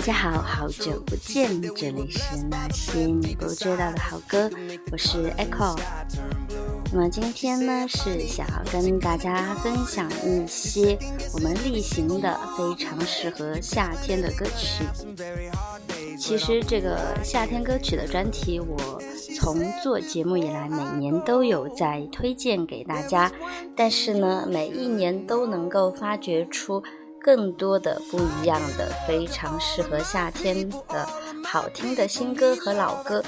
大家好，好久不见，这里是那些你不知道的好歌，我是 Echo。那么今天呢，是想要跟大家分享一些我们例行的非常适合夏天的歌曲。其实这个夏天歌曲的专题，我从做节目以来，每年都有在推荐给大家，但是呢，每一年都能够发掘出。更多的不一样的非常适合夏天的好听的新歌和老歌，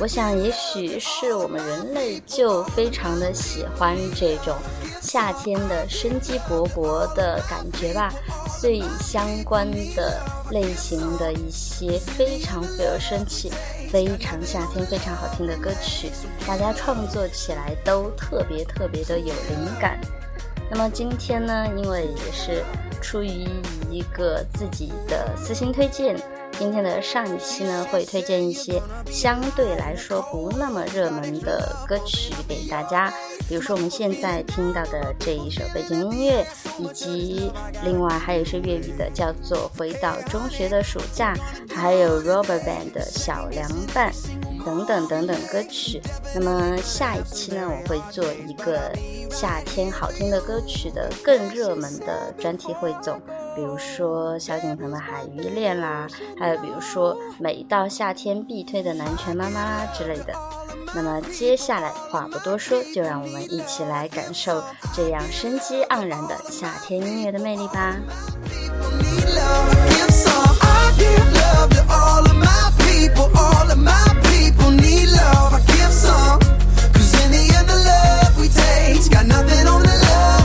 我想也许是我们人类就非常的喜欢这种夏天的生机勃勃的感觉吧，所以相关的类型的一些非常富有生气、非常夏天、非常好听的歌曲，大家创作起来都特别特别的有灵感。那么今天呢，因为也是出于一个自己的私心推荐，今天的上一期呢会推荐一些相对来说不那么热门的歌曲给大家，比如说我们现在听到的这一首背景音乐，以及另外还有是粤语的，叫做《回到中学的暑假》，还有 Rubberband 的《小凉拌》。等等等等歌曲，那么下一期呢，我会做一个夏天好听的歌曲的更热门的专题汇总，比如说萧敬腾的《海芋恋》啦，还有比如说每到夏天必推的《南拳妈妈》啦之类的。那么接下来话不多说，就让我们一起来感受这样生机盎然的夏天音乐的魅力吧。got nothing on the love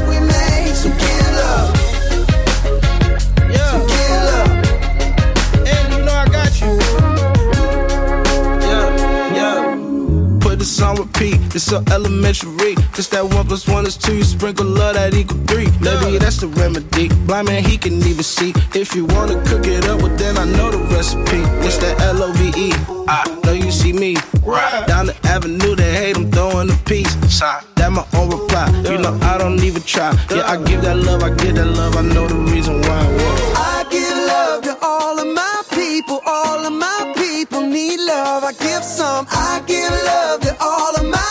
is on repeat. It's so elementary. Just that one plus one is two. You sprinkle love that equal three. Maybe that's the remedy. Blind man, he can even see. If you wanna cook it up, well then I know the recipe. It's that L O V E. I know you see me. Right. Down the avenue, they hate, I'm throwing a piece. That my own reply. You know I don't even try. Yeah, I give that love, I give that love. I know the reason why. Whoa. I give love to all of my people, all of my people need love. I give some, I give love to all of my.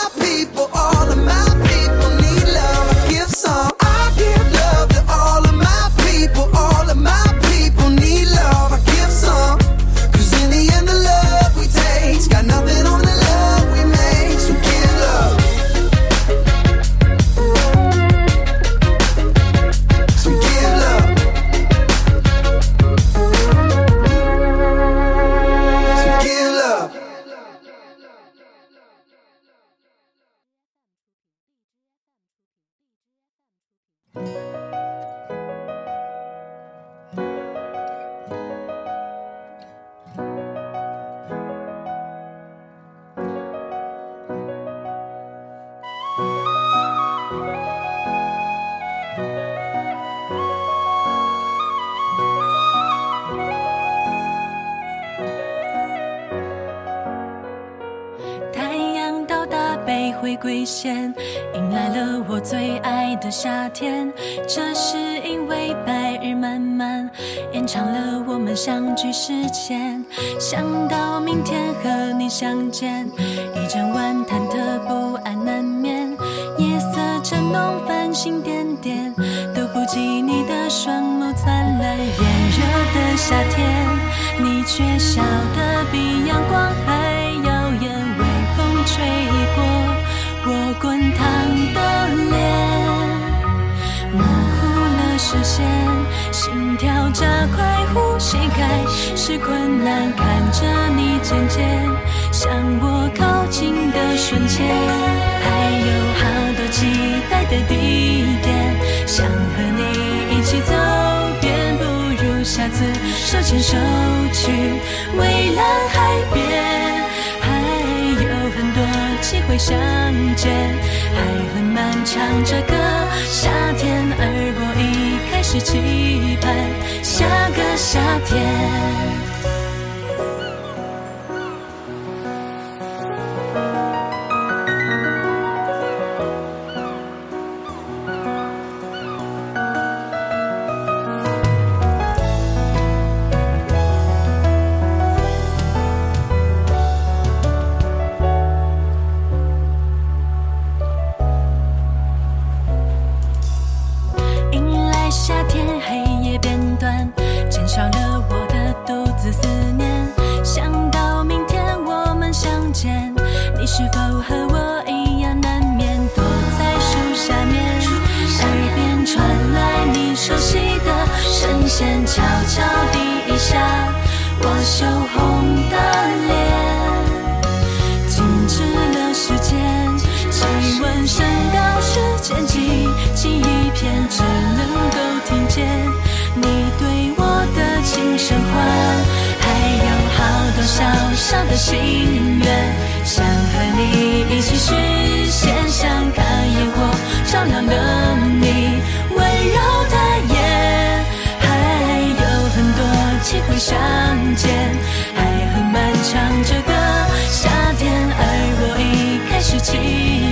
迎来了我最爱的夏天，这是因为白日漫漫，延长了我们相聚时间。想到明天和你相见，一整晚忐忑。难看着你渐渐向我靠近的瞬间，还有好多期待的地点，想和你一起走，便不如下次手牵手去蔚蓝海边。还有很多机会相见，还很漫长这个夏天而我已开始期盼下个夏天。的心愿，想和你一起实现，想看烟火照亮了你温柔的眼，还有很多机会相见，还很漫长这个夏天，而我已开始期待。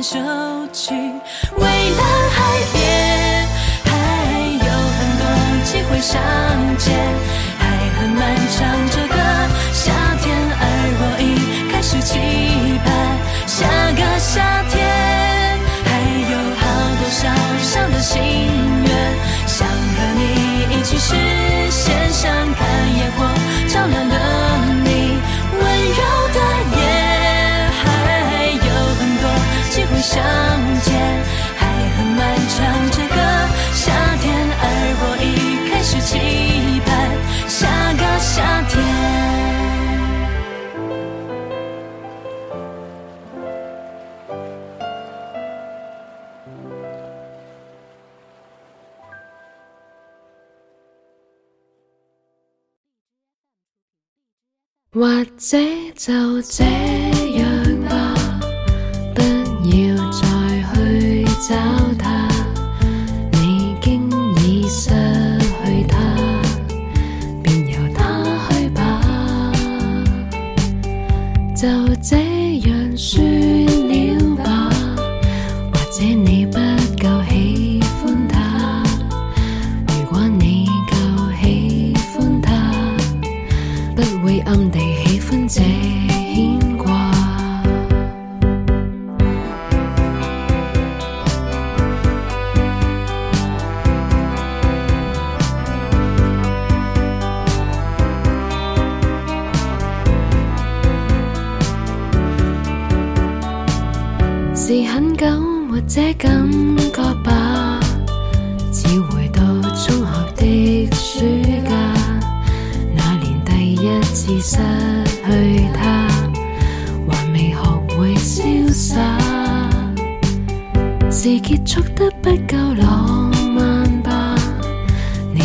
伸手去，蔚蓝海。或者就这。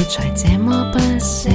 才这么不舍。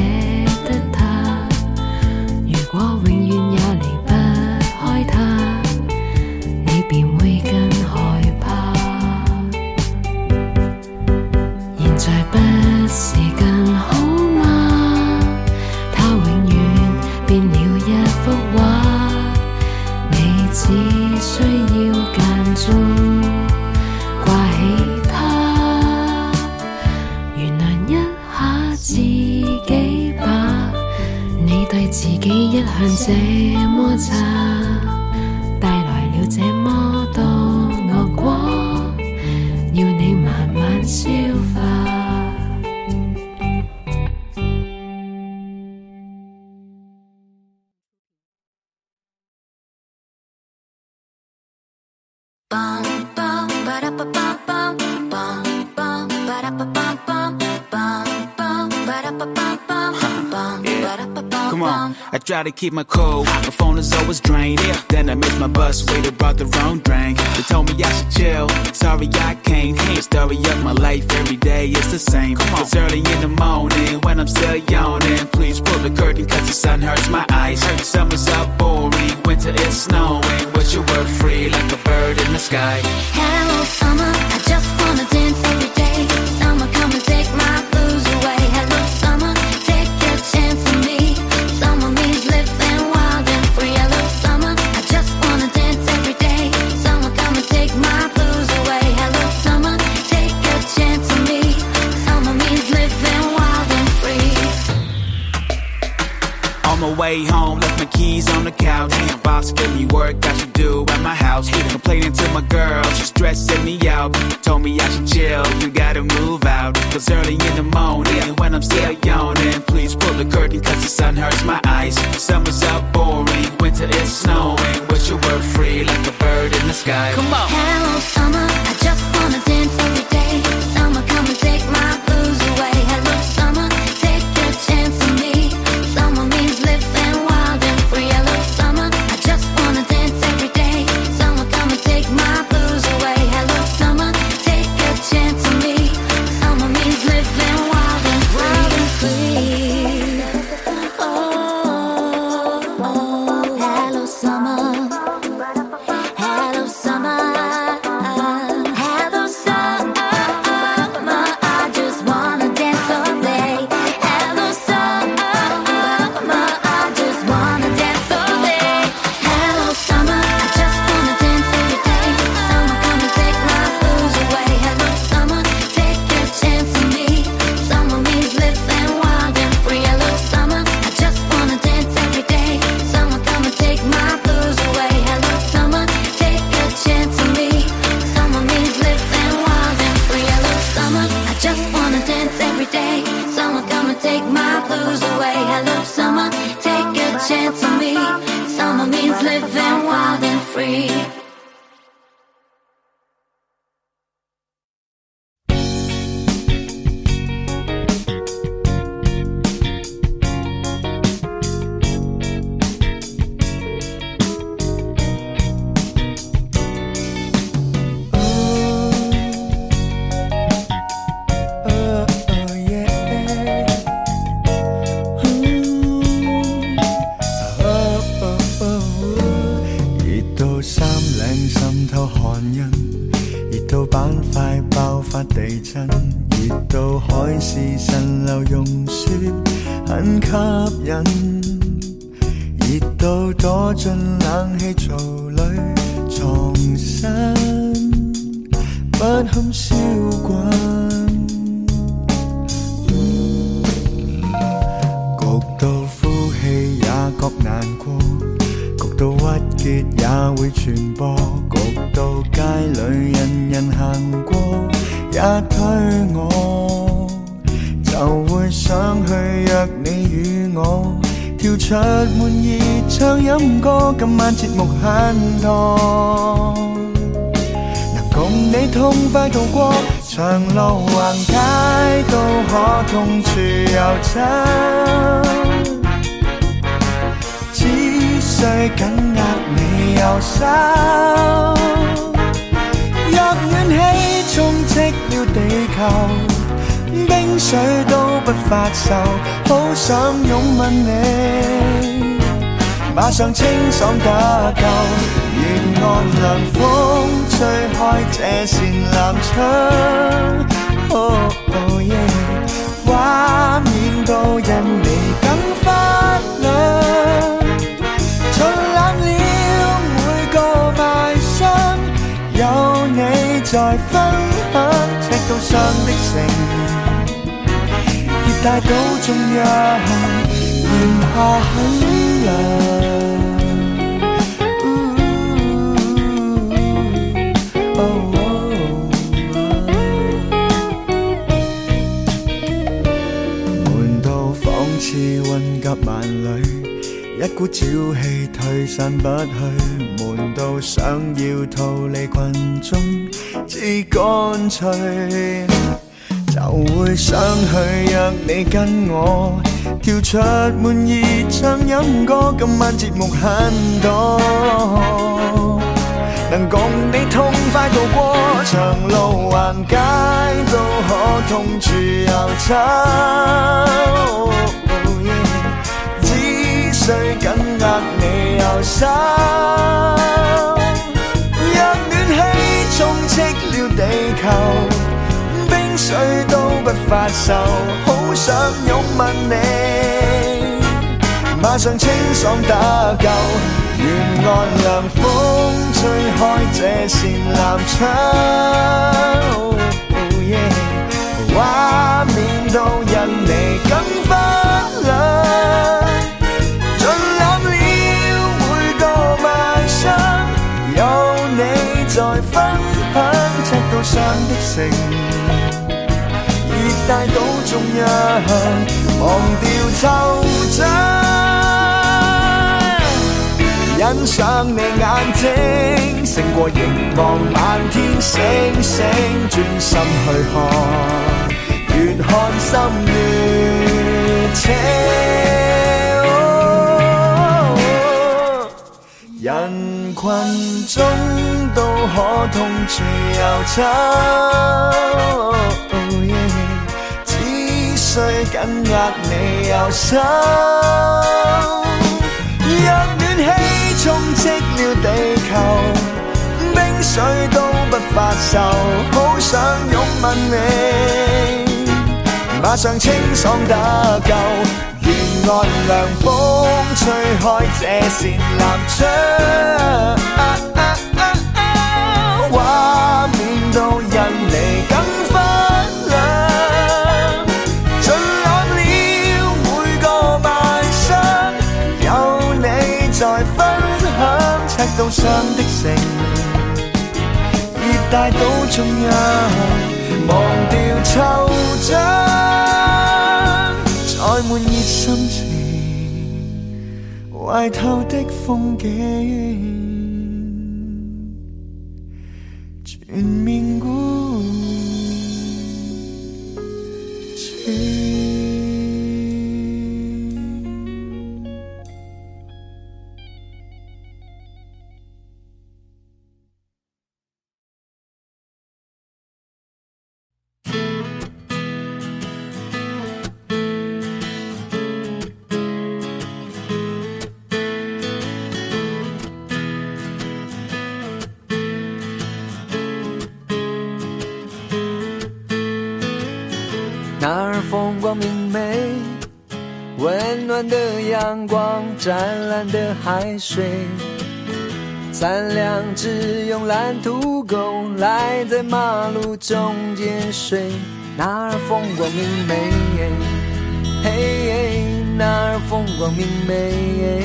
try to keep my cool. My phone is always drained. Yeah. Then I miss my bus, waiter brought the wrong drink. They told me I should chill. Sorry, I can't. The story of my life every day is the same. It's early in the morning when I'm still yawning. Please pull the curtain, cause the sun hurts my eyes. summer's up boring, winter is snowing. But you were free like a bird in the sky. Hello, summer, I just wanna dance. way home, left my keys on the couch. Damn, boss gave me work I should do at my house. Complaining to my girl, she stressing me out. Told me I should chill, you gotta move out. Cause early in the morning, when I'm still yawning, please pull the curtain cause the sun hurts my eyes. Summer's out boring, winter is snowing. Wish you were free like a bird in the sky. Come on. Hello, summer, I just wanna dance every day. Summer, come and take my 街都可痛處又走，只需緊握你右手。若暖氣充斥了地球，冰水都不發愁。好想擁吻你，馬上清爽得夠。沿岸凉風吹開這扇冷窗。画面都因你更发亮，灿烂了每个卖相。有你在分享，赤道上的城，热带岛中央，炎夏很凉。一股焦气退散不去，闷到想要逃离群中，只干脆就会想去。约你跟我跳出满意唱音歌，今晚节目很多，能共你痛快度过长路横街都可痛又走。紧握你右手，让暖气充斥了地球，冰水都不发愁，好想拥吻你，马上清爽打够，沿岸凉风吹开这扇南窗，画面都因你更分亮。高伤的城，熱帶島中央，忘掉惆怅，欣赏你眼睛，胜过凝望漫天星星，专心去看，越看心越清。人群中。可痛聚又抽，只需紧握你右手。若暖气充斥了地球，冰水都不发愁。好想拥吻你，马上清爽得够。沿岸凉风吹开这扇蓝窗。都因你更分量，尽揽了每个晚上，有你在分享赤道上的城，热带到中央，忘掉惆怅，再满热心情，怀头的风景。en ningún 睡，咱两只用烂土狗赖在马路中间睡，那儿风光明媚，嘿，那儿风光明媚，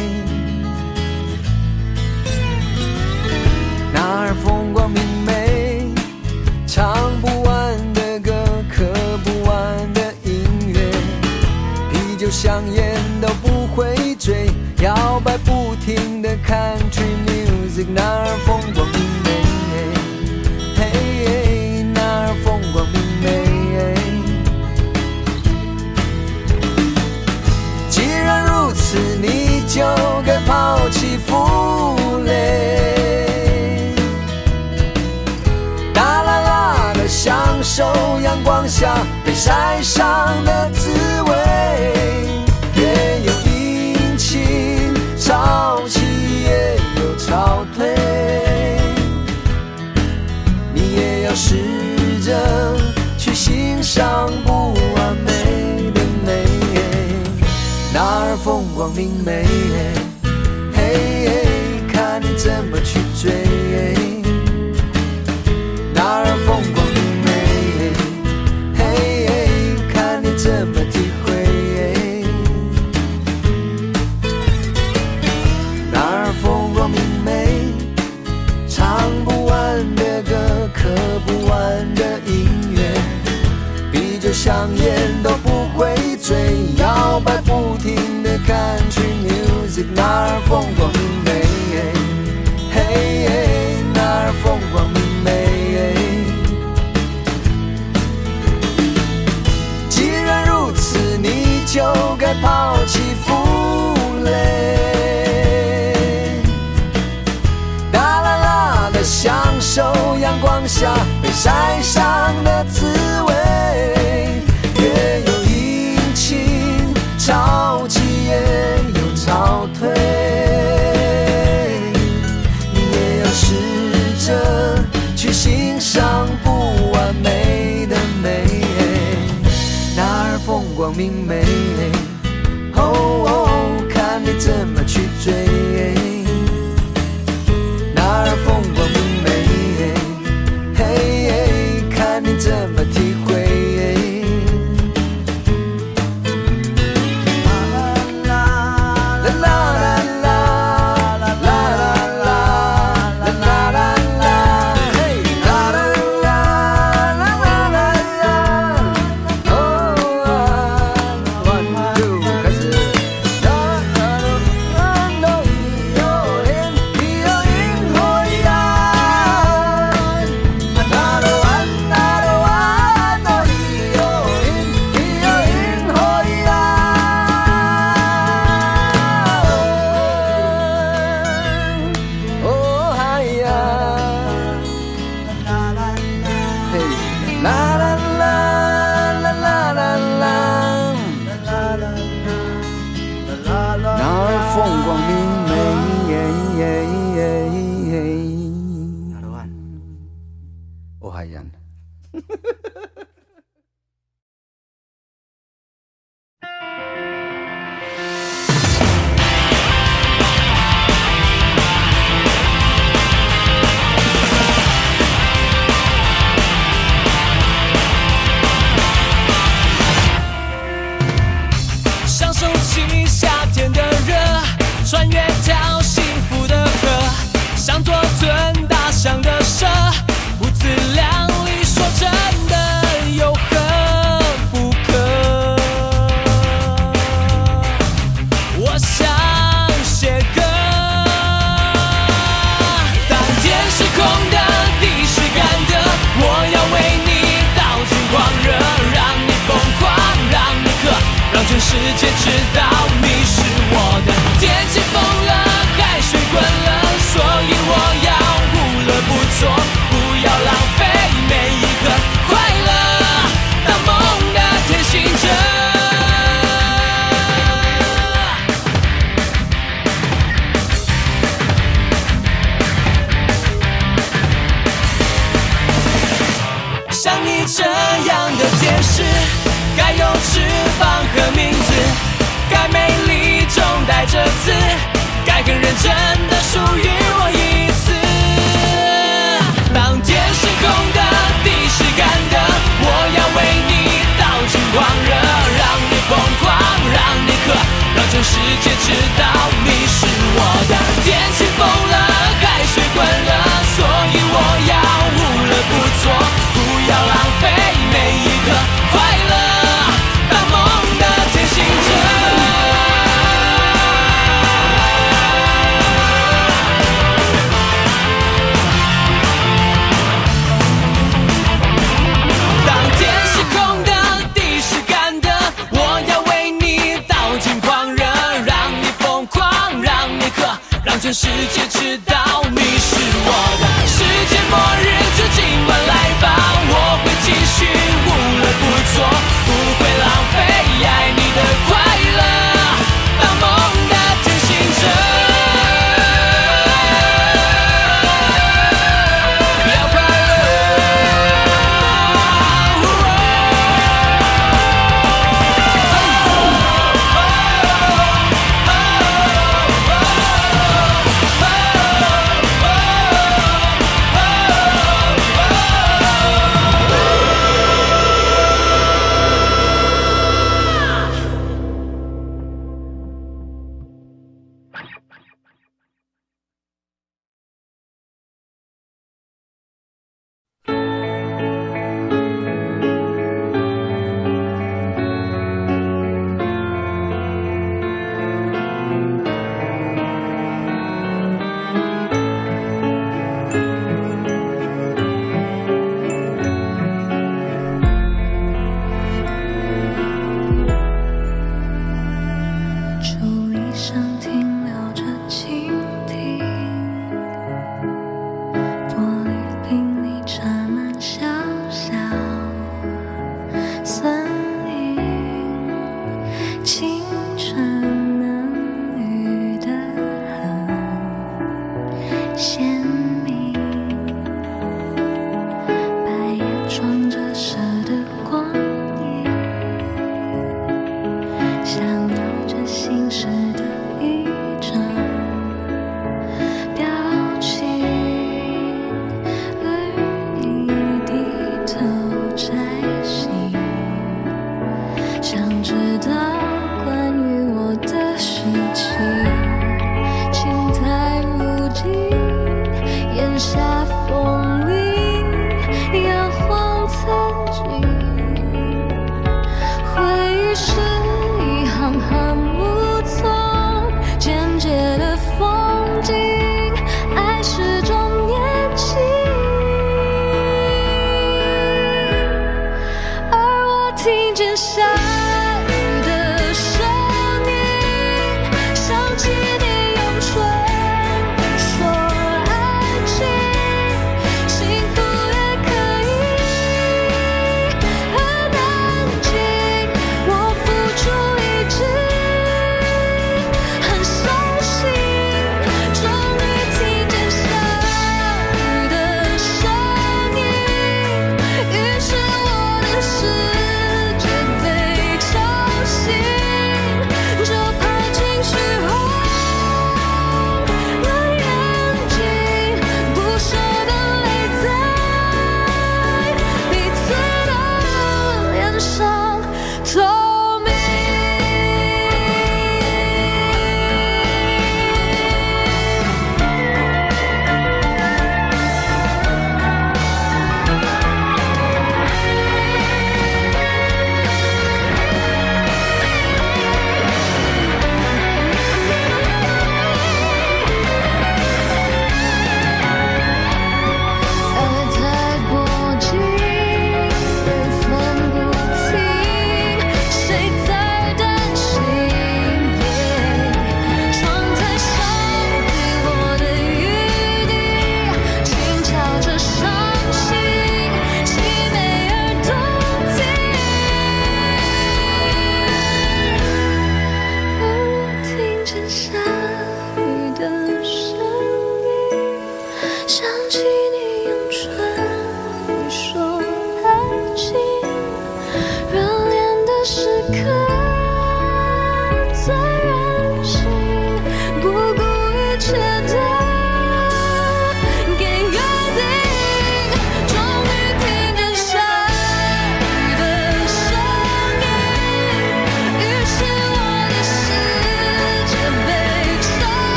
那儿风光明媚。唱不。Country music，那儿风光明媚，嘿，那儿风光明媚。既然如此，你就该抛弃负累，啦啦啦的享受阳光下被晒伤的滋味。make 山上。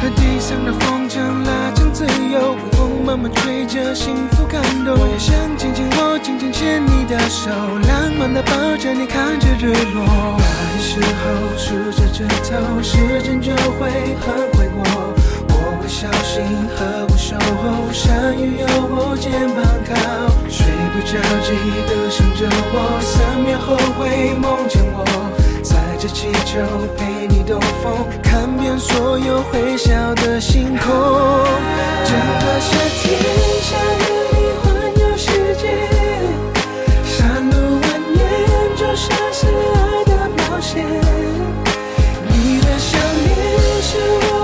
和地上的风筝拉长自由，微风慢慢吹着，幸福感动。我也想紧紧握，紧紧牵你的手，浪漫的抱着你，看着日落。爱的时候数着指头，时间就会很快过。我会小心呵护守候，下雨有我肩膀靠。睡不着记得想着我，三秒后会梦见我。着气球陪你兜风，看遍所有会笑的星空。整个夏天想和你环游世界，山路蜿蜒就像是爱的表现。你的笑脸是我。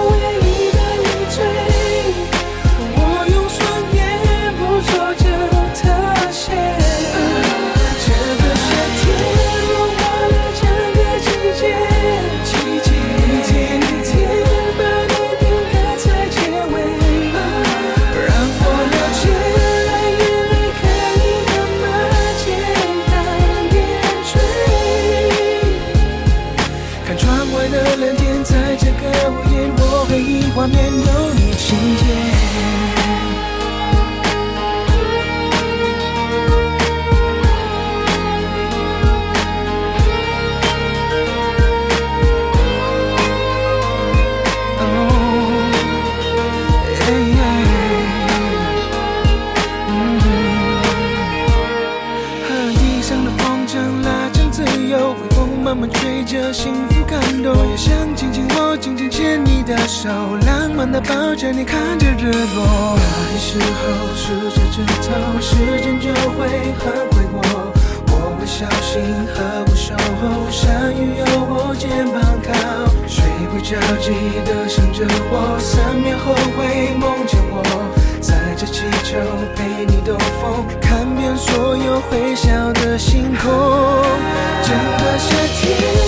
三秒后会梦见我，载着气球陪你兜风，看遍所有会笑的星空，整个夏天。